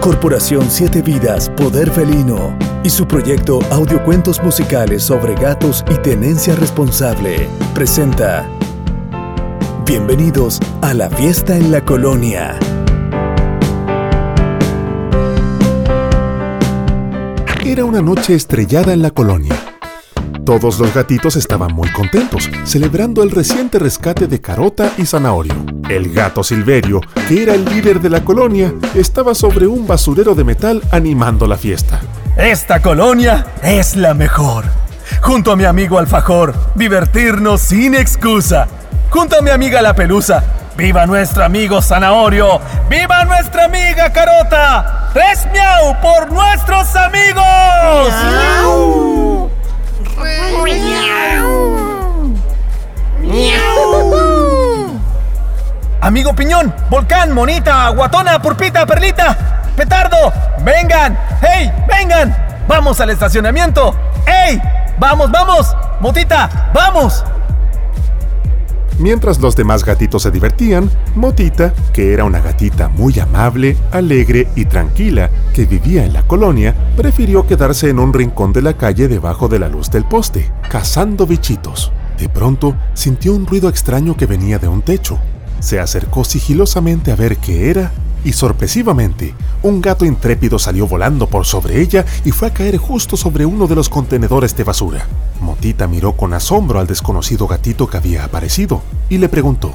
Corporación Siete Vidas Poder Felino y su proyecto Audiocuentos Musicales sobre Gatos y Tenencia Responsable presenta Bienvenidos a la fiesta en la colonia. Era una noche estrellada en la colonia. Todos los gatitos estaban muy contentos, celebrando el reciente rescate de Carota y Zanahorio. El gato Silverio, que era el líder de la colonia, estaba sobre un basurero de metal animando la fiesta. Esta colonia es la mejor. Junto a mi amigo Alfajor, divertirnos sin excusa. Junto a mi amiga La Pelusa, ¡viva nuestro amigo Zanahorio! ¡Viva nuestra amiga Carota! ¡Tres miau por nuestros amigos! Amigo Piñón, Volcán, Monita, Guatona, Purpita, Perlita, Petardo, vengan, hey, vengan, vamos al estacionamiento, hey, vamos, vamos, Motita, vamos. Mientras los demás gatitos se divertían, Motita, que era una gatita muy amable, alegre y tranquila que vivía en la colonia, prefirió quedarse en un rincón de la calle debajo de la luz del poste, cazando bichitos. De pronto sintió un ruido extraño que venía de un techo. Se acercó sigilosamente a ver qué era y sorpresivamente, un gato intrépido salió volando por sobre ella y fue a caer justo sobre uno de los contenedores de basura. Motita miró con asombro al desconocido gatito que había aparecido y le preguntó: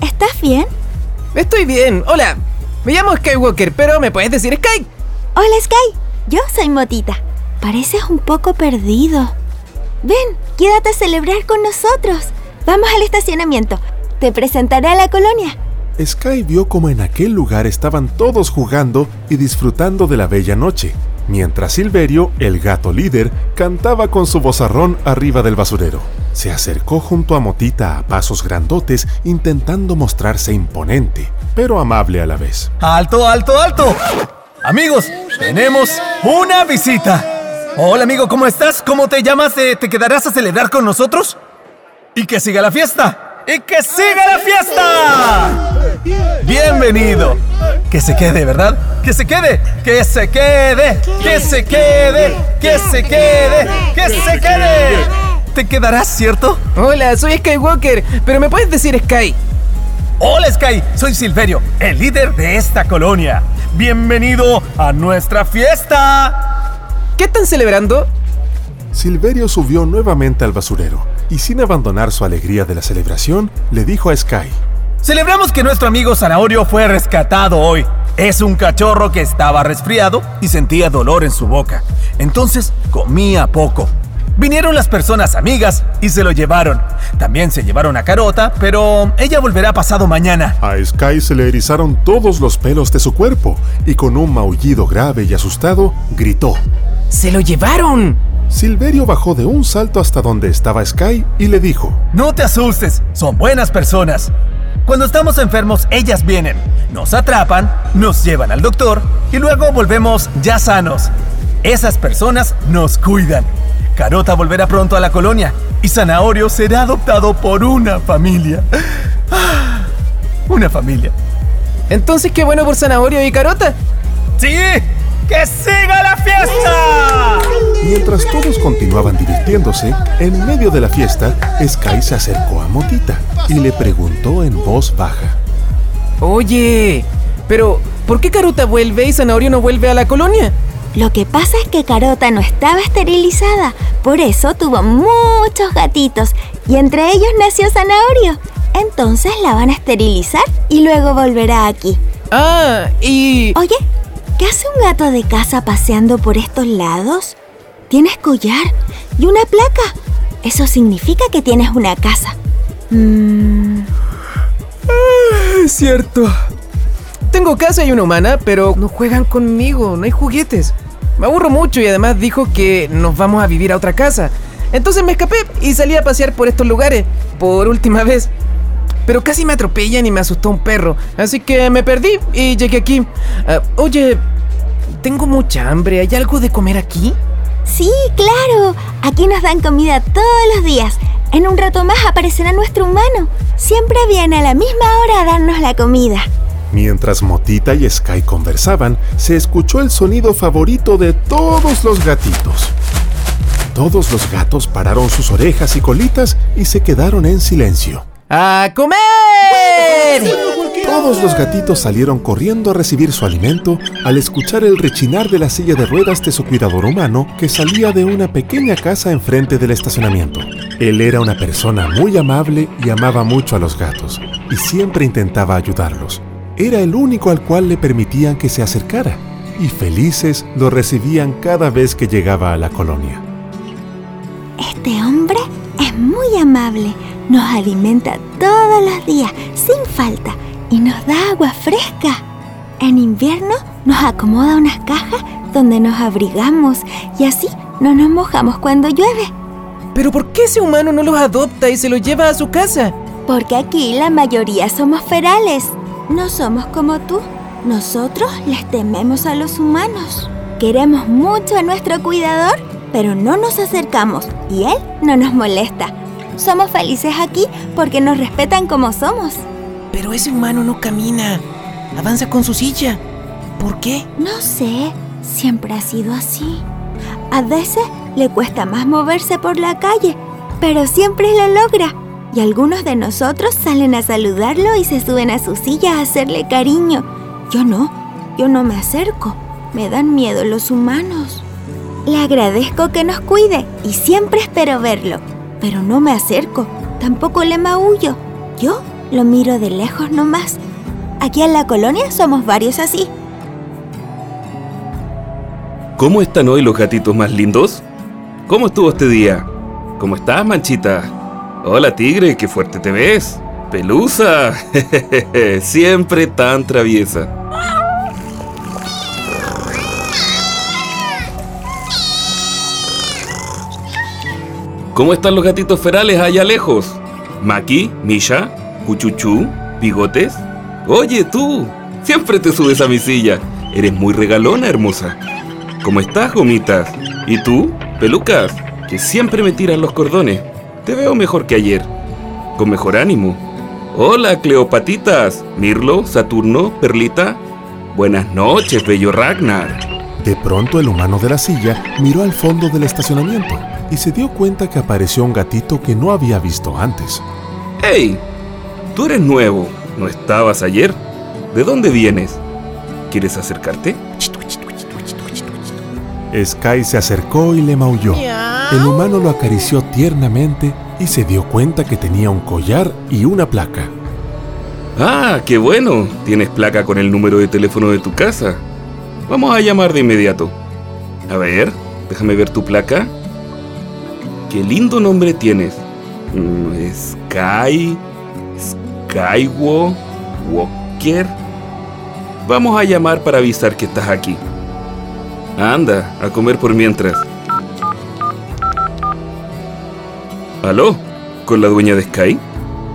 ¿Estás bien? Estoy bien, hola. Me llamo Skywalker, pero ¿me puedes decir Sky? Hola Sky, yo soy Motita. Pareces un poco perdido. Ven, quédate a celebrar con nosotros. Vamos al estacionamiento. Te presentaré a la colonia. Sky vio como en aquel lugar estaban todos jugando y disfrutando de la bella noche, mientras Silverio, el gato líder, cantaba con su vozarrón arriba del basurero. Se acercó junto a Motita a pasos grandotes intentando mostrarse imponente, pero amable a la vez. ¡Alto, alto, alto! Amigos, tenemos una visita. Hola amigo, ¿cómo estás? ¿Cómo te llamas? ¿Te, te quedarás a celebrar con nosotros? Y que siga la fiesta. ¡Y que siga la fiesta! Bienvenido. Que se quede, ¿verdad? Que se quede. Que se quede. Que se quede. Que se quede. Que se quede. ¿Te quedarás, cierto? Hola, soy Skywalker, pero ¿me puedes decir Sky? Hola Sky, soy Silverio, el líder de esta colonia. Bienvenido a nuestra fiesta. ¿Qué están celebrando? Silverio subió nuevamente al basurero y sin abandonar su alegría de la celebración, le dijo a Sky. Celebramos que nuestro amigo Zanahorio fue rescatado hoy. Es un cachorro que estaba resfriado y sentía dolor en su boca. Entonces comía poco. Vinieron las personas amigas y se lo llevaron. También se llevaron a Carota, pero ella volverá pasado mañana. A Sky se le erizaron todos los pelos de su cuerpo y con un maullido grave y asustado, gritó. ¡Se lo llevaron! Silverio bajó de un salto hasta donde estaba Sky y le dijo, No te asustes, son buenas personas. Cuando estamos enfermos, ellas vienen, nos atrapan, nos llevan al doctor y luego volvemos ya sanos. Esas personas nos cuidan. Carota volverá pronto a la colonia y Zanahorio será adoptado por una familia. Ah, Una familia. Entonces, qué bueno por Zanahorio y Carota. ¡Sí! ¡Que siga la fiesta! Mientras todos continuaban divirtiéndose, en medio de la fiesta, Sky se acercó a Motita y le preguntó en voz baja. Oye, pero ¿por qué Carota vuelve y Zanahorio no vuelve a la colonia? Lo que pasa es que Carota no estaba esterilizada, por eso tuvo muchos gatitos y entre ellos nació Zanahorio. Entonces la van a esterilizar y luego volverá aquí. Ah, y... Oye, ¿qué hace un gato de casa paseando por estos lados? Tienes collar y una placa. Eso significa que tienes una casa. Mm, Es cierto. Tengo casa y una humana, pero no juegan conmigo, no hay juguetes. Me aburro mucho y además dijo que nos vamos a vivir a otra casa. Entonces me escapé y salí a pasear por estos lugares, por última vez. Pero casi me atropellan y me asustó un perro, así que me perdí y llegué aquí. Ah, oye, tengo mucha hambre, ¿hay algo de comer aquí? sí, claro. Aquí nos dan comida todos los días. En un rato más aparecerá nuestro humano. Siempre viene a la misma hora a darnos la comida. Mientras Motita y Sky conversaban, se escuchó el sonido favorito de todos los gatitos. Todos los gatos pararon sus orejas y colitas y se quedaron en silencio. ¡A comer! Todos los gatitos salieron corriendo a recibir su alimento al escuchar el rechinar de la silla de ruedas de su cuidador humano que salía de una pequeña casa enfrente del estacionamiento. Él era una persona muy amable y amaba mucho a los gatos, y siempre intentaba ayudarlos. Era el único al cual le permitían que se acercara, y felices lo recibían cada vez que llegaba a la colonia. Este hombre es muy amable. Nos alimenta todos los días, sin falta, y nos da agua fresca. En invierno nos acomoda unas cajas donde nos abrigamos y así no nos mojamos cuando llueve. ¿Pero por qué ese humano no los adopta y se los lleva a su casa? Porque aquí la mayoría somos ferales. No somos como tú. Nosotros les tememos a los humanos. Queremos mucho a nuestro cuidador, pero no nos acercamos y él no nos molesta. Somos felices aquí porque nos respetan como somos. Pero ese humano no camina. Avanza con su silla. ¿Por qué? No sé, siempre ha sido así. A veces le cuesta más moverse por la calle, pero siempre lo logra. Y algunos de nosotros salen a saludarlo y se suben a su silla a hacerle cariño. Yo no, yo no me acerco. Me dan miedo los humanos. Le agradezco que nos cuide y siempre espero verlo, pero no me acerco, tampoco le maullo. Yo lo miro de lejos nomás. Aquí en la colonia somos varios así. ¿Cómo están hoy los gatitos más lindos? ¿Cómo estuvo este día? ¿Cómo estás, Manchita? Hola, tigre, qué fuerte te ves. Pelusa, siempre tan traviesa. ¿Cómo están los gatitos ferales allá lejos? Maki, Misha, Cuchuchú, Bigotes. Oye, tú, siempre te subes a mi silla. Eres muy regalona, hermosa. ¿Cómo estás, gomitas? ¿Y tú, pelucas? Que siempre me tiran los cordones. Te veo mejor que ayer. Con mejor ánimo. Hola, Cleopatitas, Mirlo, Saturno, Perlita. Buenas noches, bello Ragnar. De pronto el humano de la silla miró al fondo del estacionamiento y se dio cuenta que apareció un gatito que no había visto antes. ¡Hey! Tú eres nuevo. ¿No estabas ayer? ¿De dónde vienes? ¿Quieres acercarte? Sky se acercó y le maulló. El humano lo acarició tiernamente y se dio cuenta que tenía un collar y una placa. Ah, qué bueno. Tienes placa con el número de teléfono de tu casa. Vamos a llamar de inmediato. A ver, déjame ver tu placa. Qué lindo nombre tienes. Mm, Sky. Skywo. Walker. Vamos a llamar para avisar que estás aquí. Anda, a comer por mientras. ¿Aló? ¿Con la dueña de Sky?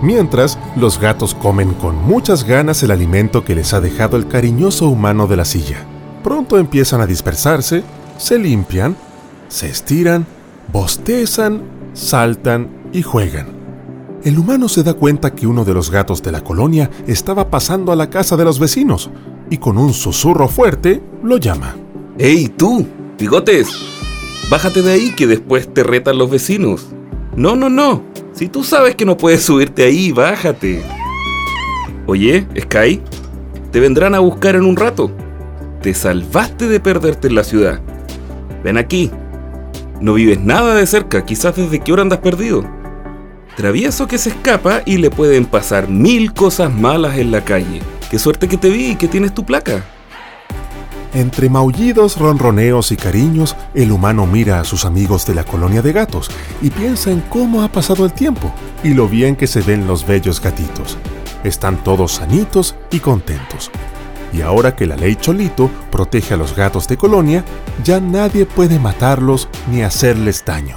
Mientras, los gatos comen con muchas ganas el alimento que les ha dejado el cariñoso humano de la silla. Pronto empiezan a dispersarse, se limpian, se estiran, bostezan, saltan y juegan. El humano se da cuenta que uno de los gatos de la colonia estaba pasando a la casa de los vecinos y con un susurro fuerte lo llama. ¡Ey, tú! ¡Bigotes! Bájate de ahí que después te retan los vecinos. No, no, no. Si tú sabes que no puedes subirte ahí, bájate. Oye, Sky, te vendrán a buscar en un rato. Te salvaste de perderte en la ciudad. Ven aquí. No vives nada de cerca, quizás desde qué hora andas perdido. Travieso que se escapa y le pueden pasar mil cosas malas en la calle. Qué suerte que te vi y que tienes tu placa. Entre maullidos, ronroneos y cariños, el humano mira a sus amigos de la colonia de gatos y piensa en cómo ha pasado el tiempo y lo bien que se ven los bellos gatitos. Están todos sanitos y contentos. Y ahora que la ley Cholito protege a los gatos de colonia, ya nadie puede matarlos ni hacerles daño.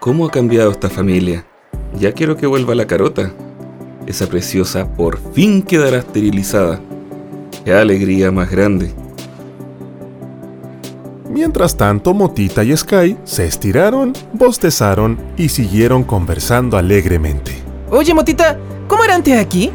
¿Cómo ha cambiado esta familia? Ya quiero que vuelva la carota. Esa preciosa por fin quedará esterilizada. Qué alegría más grande. Mientras tanto, Motita y Sky se estiraron, bostezaron y siguieron conversando alegremente. Oye, Motita, ¿cómo era antes aquí?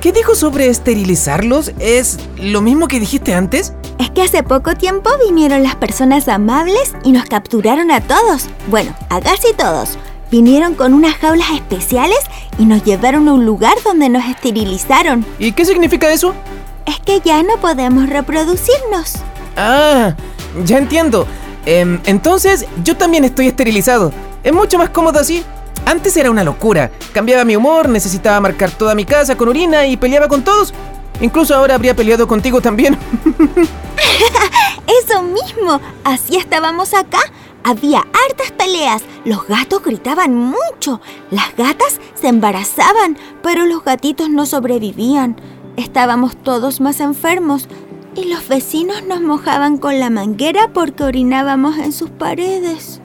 ¿Qué dijo sobre esterilizarlos? ¿Es lo mismo que dijiste antes? Es que hace poco tiempo vinieron las personas amables y nos capturaron a todos. Bueno, a casi todos. Vinieron con unas jaulas especiales y nos llevaron a un lugar donde nos esterilizaron. ¿Y qué significa eso? Es que ya no podemos reproducirnos. Ah, ya entiendo. Em, entonces, yo también estoy esterilizado. Es mucho más cómodo así. Antes era una locura. Cambiaba mi humor, necesitaba marcar toda mi casa con orina y peleaba con todos. Incluso ahora habría peleado contigo también. Eso mismo. Así estábamos acá. Había hartas peleas. Los gatos gritaban mucho. Las gatas se embarazaban, pero los gatitos no sobrevivían. Estábamos todos más enfermos y los vecinos nos mojaban con la manguera porque orinábamos en sus paredes.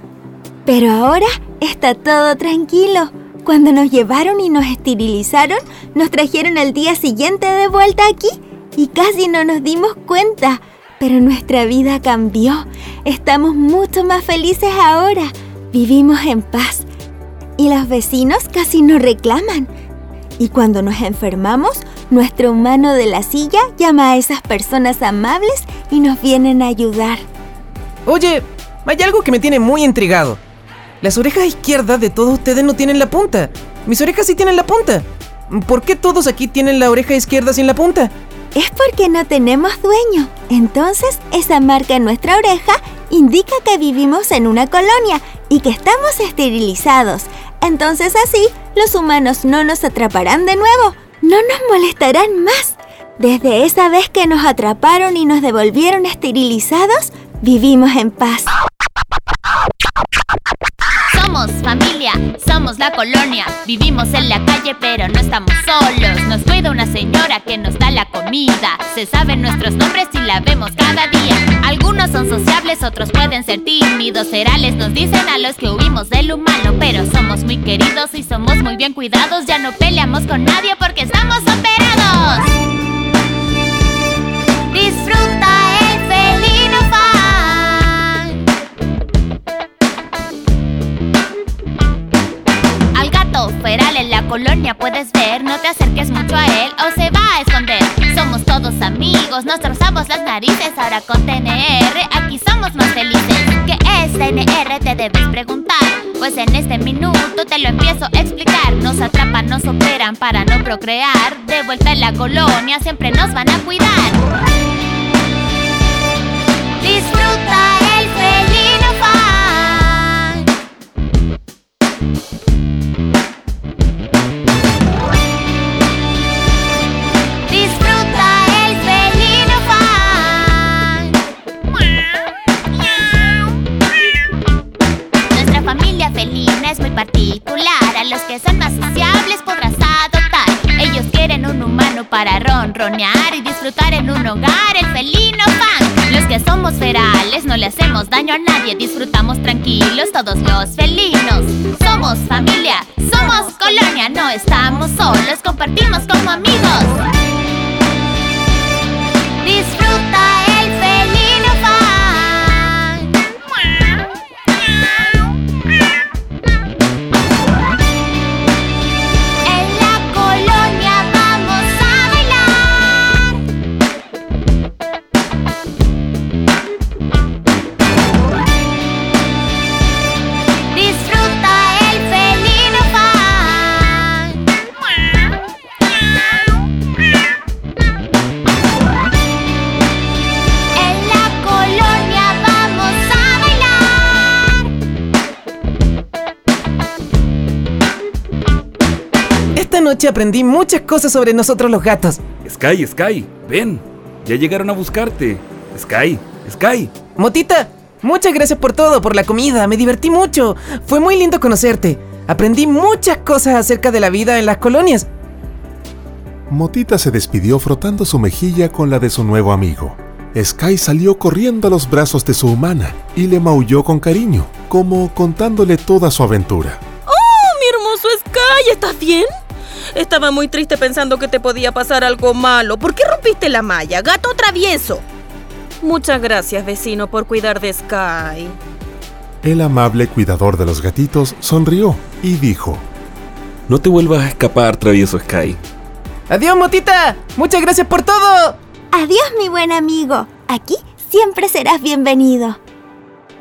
Pero ahora está todo tranquilo. Cuando nos llevaron y nos esterilizaron, nos trajeron al día siguiente de vuelta aquí y casi no nos dimos cuenta. Pero nuestra vida cambió. Estamos mucho más felices ahora. Vivimos en paz. Y los vecinos casi nos reclaman. Y cuando nos enfermamos, nuestro humano de la silla llama a esas personas amables y nos vienen a ayudar. Oye, hay algo que me tiene muy intrigado. Las orejas izquierdas de todos ustedes no tienen la punta. Mis orejas sí tienen la punta. ¿Por qué todos aquí tienen la oreja izquierda sin la punta? Es porque no tenemos dueño. Entonces, esa marca en nuestra oreja indica que vivimos en una colonia y que estamos esterilizados. Entonces así, los humanos no nos atraparán de nuevo. No nos molestarán más. Desde esa vez que nos atraparon y nos devolvieron esterilizados, vivimos en paz. Familia, somos la colonia. Vivimos en la calle, pero no estamos solos. Nos cuida una señora que nos da la comida. Se saben nuestros nombres y la vemos cada día. Algunos son sociables, otros pueden ser tímidos. Serales nos dicen a los que huimos del humano, pero somos muy queridos y somos muy bien cuidados. Ya no peleamos con nadie porque estamos operados. Feral en la colonia puedes ver, no te acerques mucho a él o se va a esconder. Somos todos amigos, nos trozamos las narices ahora con TNR, aquí somos más felices. ¿Qué es TNR? Te debes preguntar. Pues en este minuto te lo empiezo a explicar. Nos atrapan, nos operan para no procrear. De vuelta en la colonia siempre nos van a cuidar. Disfruta para ronronear y disfrutar en un hogar el felino fan. Los que somos ferales no le hacemos daño a nadie, disfrutamos tranquilos todos los felinos. Somos familia, somos colonia, no estamos solos, compartimos como amigos. Noche aprendí muchas cosas sobre nosotros los gatos. Sky, Sky, ven. Ya llegaron a buscarte. Sky, Sky. Motita, muchas gracias por todo, por la comida, me divertí mucho. Fue muy lindo conocerte. Aprendí muchas cosas acerca de la vida en las colonias. Motita se despidió frotando su mejilla con la de su nuevo amigo. Sky salió corriendo a los brazos de su humana y le maulló con cariño, como contándole toda su aventura. ¡Oh, mi hermoso Sky! ¿Estás bien? Estaba muy triste pensando que te podía pasar algo malo. ¿Por qué rompiste la malla? Gato travieso. Muchas gracias, vecino, por cuidar de Sky. El amable cuidador de los gatitos sonrió y dijo, No te vuelvas a escapar, travieso Sky. Adiós, Motita. Muchas gracias por todo. Adiós, mi buen amigo. Aquí siempre serás bienvenido.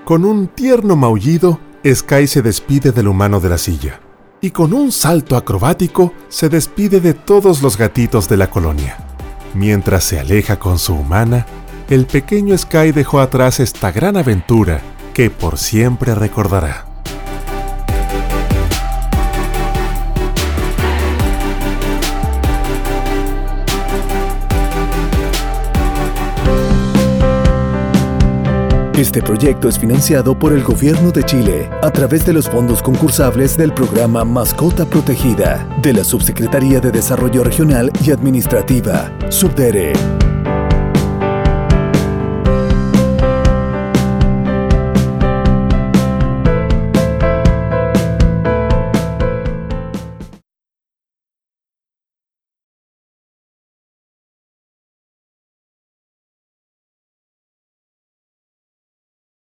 Con un tierno maullido, Sky se despide del humano de la silla y con un salto acrobático se despide de todos los gatitos de la colonia. Mientras se aleja con su humana, el pequeño Sky dejó atrás esta gran aventura que por siempre recordará. Este proyecto es financiado por el Gobierno de Chile a través de los fondos concursables del programa Mascota Protegida de la Subsecretaría de Desarrollo Regional y Administrativa, Subdere.